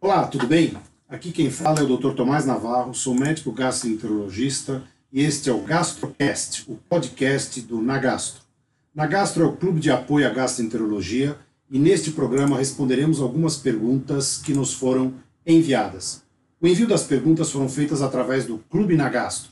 Olá, tudo bem? Aqui quem fala é o Dr. Tomás Navarro, sou médico gastroenterologista e este é o GastroCast, o podcast do Nagastro. Nagastro é o clube de apoio à gastroenterologia e neste programa responderemos algumas perguntas que nos foram enviadas. O envio das perguntas foram feitas através do Clube Nagastro.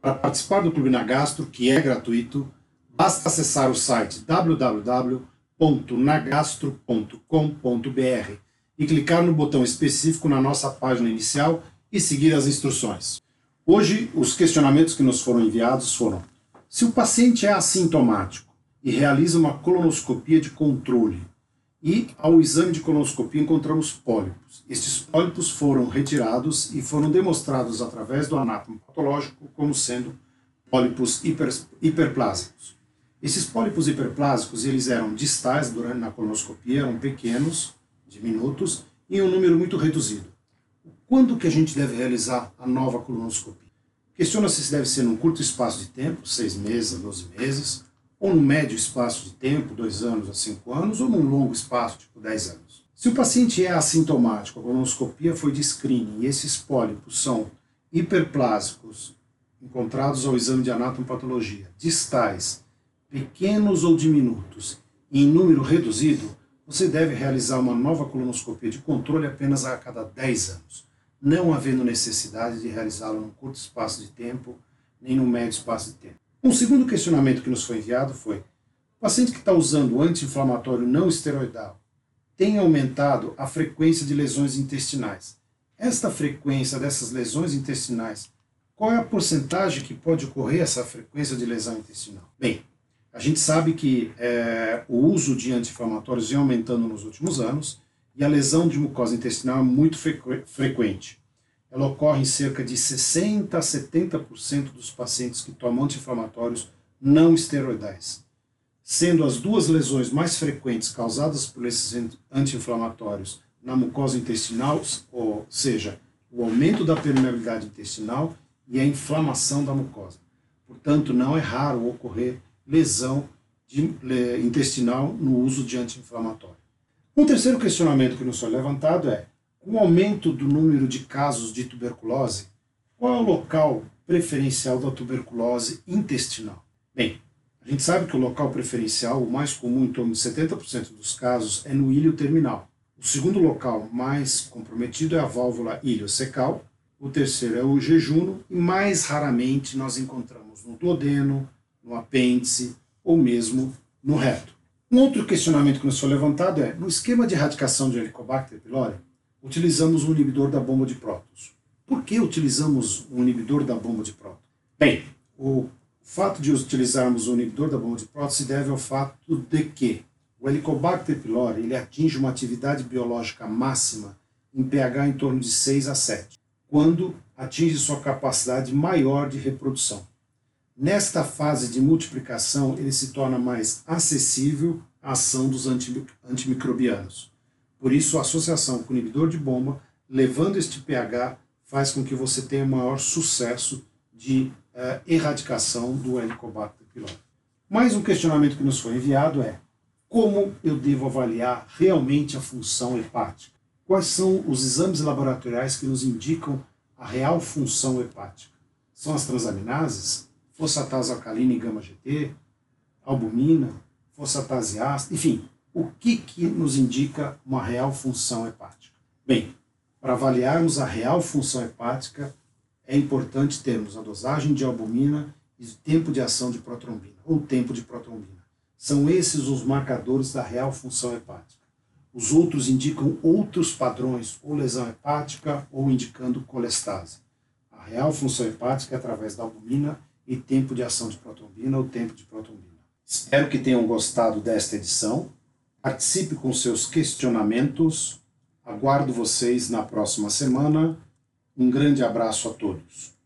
Para participar do Clube Nagastro, que é gratuito, basta acessar o site www.nagastro.com.br e clicar no botão específico na nossa página inicial e seguir as instruções. Hoje, os questionamentos que nos foram enviados foram: se o paciente é assintomático e realiza uma colonoscopia de controle e ao exame de colonoscopia encontramos pólipos. Estes pólipos foram retirados e foram demonstrados através do anátomo patológico como sendo pólipos hiper, hiperplásicos. Esses pólipos hiperplásicos eles eram distais durante na colonoscopia, eram pequenos, de minutos em um número muito reduzido. Quando que a gente deve realizar a nova colonoscopia? Questiona-se se deve ser num curto espaço de tempo, seis meses a 12 meses, ou num médio espaço de tempo, dois anos a cinco anos, ou num longo espaço, tipo 10 anos. Se o paciente é assintomático, a colonoscopia foi de screening e esses pólipos são hiperplásicos, encontrados ao exame de anatomopatologia, distais, pequenos ou diminutos, em número reduzido, você deve realizar uma nova colonoscopia de controle apenas a cada 10 anos, não havendo necessidade de realizá-la num curto espaço de tempo, nem num médio espaço de tempo. Um segundo questionamento que nos foi enviado foi: o paciente que está usando anti-inflamatório não esteroidal tem aumentado a frequência de lesões intestinais. Esta frequência dessas lesões intestinais, qual é a porcentagem que pode ocorrer essa frequência de lesão intestinal? Bem, a gente sabe que é, o uso de anti-inflamatórios vem aumentando nos últimos anos e a lesão de mucosa intestinal é muito frequente. Ela ocorre em cerca de 60% a 70% dos pacientes que tomam anti-inflamatórios não esteroidais. Sendo as duas lesões mais frequentes causadas por esses anti-inflamatórios na mucosa intestinal, ou seja, o aumento da permeabilidade intestinal e a inflamação da mucosa. Portanto, não é raro ocorrer lesão de, le, intestinal no uso de anti-inflamatório. Um terceiro questionamento que nos foi levantado é: com o aumento do número de casos de tuberculose, qual é o local preferencial da tuberculose intestinal? Bem, a gente sabe que o local preferencial, o mais comum em torno de 70% dos casos, é no ilho terminal. O segundo local mais comprometido é a válvula iliocecal. O terceiro é o jejuno e mais raramente nós encontramos no duodeno, no apêndice ou mesmo no reto. Um outro questionamento que nos foi levantado é: no esquema de erradicação de Helicobacter pylori, utilizamos um inibidor da bomba de prótons. Por que utilizamos um inibidor da bomba de prótons? Bem, o fato de utilizarmos o inibidor da bomba de prótons se deve ao fato de que o Helicobacter pylori ele atinge uma atividade biológica máxima em pH em torno de 6 a 7, quando atinge sua capacidade maior de reprodução. Nesta fase de multiplicação, ele se torna mais acessível à ação dos antimicrobianos. Por isso, a associação com o inibidor de bomba, levando este pH, faz com que você tenha maior sucesso de uh, erradicação do Helicobacter pylori. Mais um questionamento que nos foi enviado é: como eu devo avaliar realmente a função hepática? Quais são os exames laboratoriais que nos indicam a real função hepática? São as transaminases? Fosfatase alcalina e gama-GT, albumina, fosfatase ácida, enfim, o que, que nos indica uma real função hepática? Bem, para avaliarmos a real função hepática, é importante termos a dosagem de albumina e o tempo de ação de protrombina, ou tempo de protrombina. São esses os marcadores da real função hepática. Os outros indicam outros padrões, ou lesão hepática, ou indicando colestase. A real função hepática é através da albumina e tempo de ação de protrombina ou tempo de protrombina. Espero que tenham gostado desta edição. Participe com seus questionamentos. Aguardo vocês na próxima semana. Um grande abraço a todos.